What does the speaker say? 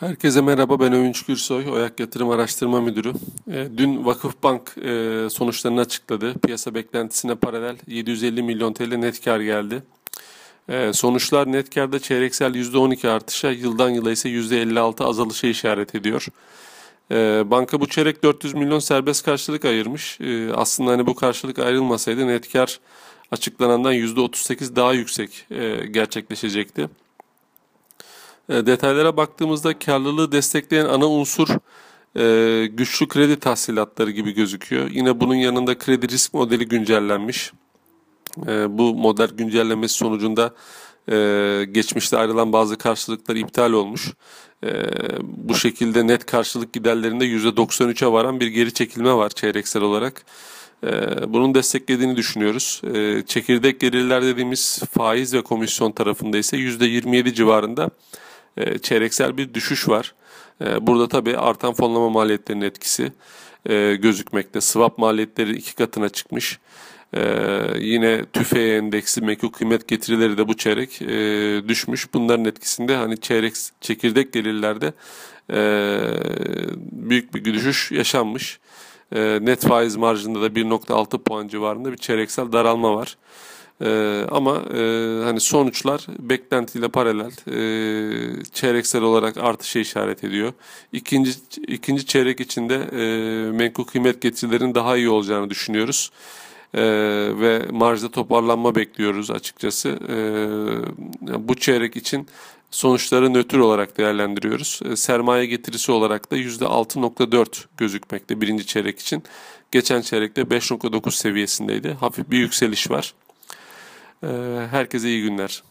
Herkese merhaba ben Övünç Gürsoy, Oyak Yatırım Araştırma Müdürü. E, dün Vakıfbank e, sonuçlarını açıkladı. Piyasa beklentisine paralel 750 milyon TL net kar geldi. E, sonuçlar net karda çeyreksel %12 artışa, yıldan yıla ise %56 azalışa işaret ediyor. E, banka bu çeyrek 400 milyon serbest karşılık ayırmış. Aslında hani bu karşılık ayrılmasaydı net kar açıklanandan %38 daha yüksek gerçekleşecekti. E, detaylara baktığımızda karlılığı destekleyen ana unsur e, güçlü kredi tahsilatları gibi gözüküyor. Yine bunun yanında kredi risk modeli güncellenmiş. E, bu model güncellemesi sonucunda geçmişte ayrılan bazı karşılıklar iptal olmuş. Bu şekilde net karşılık giderlerinde %93'e varan bir geri çekilme var çeyreksel olarak. Bunun desteklediğini düşünüyoruz. Çekirdek gelirler dediğimiz faiz ve komisyon tarafında ise %27 civarında e, çeyreksel bir düşüş var. E, burada tabii artan fonlama maliyetlerinin etkisi e, gözükmekte. Swap maliyetleri iki katına çıkmış. yine tüfe endeksi mekul kıymet getirileri de bu çeyrek düşmüş. Bunların etkisinde hani çeyrek çekirdek gelirlerde büyük bir düşüş yaşanmış. net faiz marjında da 1.6 puan civarında bir çeyreksel daralma var. Ee, ama e, hani sonuçlar beklentiyle paralel e, çeyreksel olarak artışa işaret ediyor. İkinci ikinci çeyrek içinde e, menkul kıymet getirilerin daha iyi olacağını düşünüyoruz. E, ve marjda toparlanma bekliyoruz açıkçası. E, bu çeyrek için sonuçları nötr olarak değerlendiriyoruz. E, sermaye getirisi olarak da %6.4 gözükmekte birinci çeyrek için. Geçen çeyrekte 5.9 seviyesindeydi. Hafif bir yükseliş var. Ee, herkese iyi günler.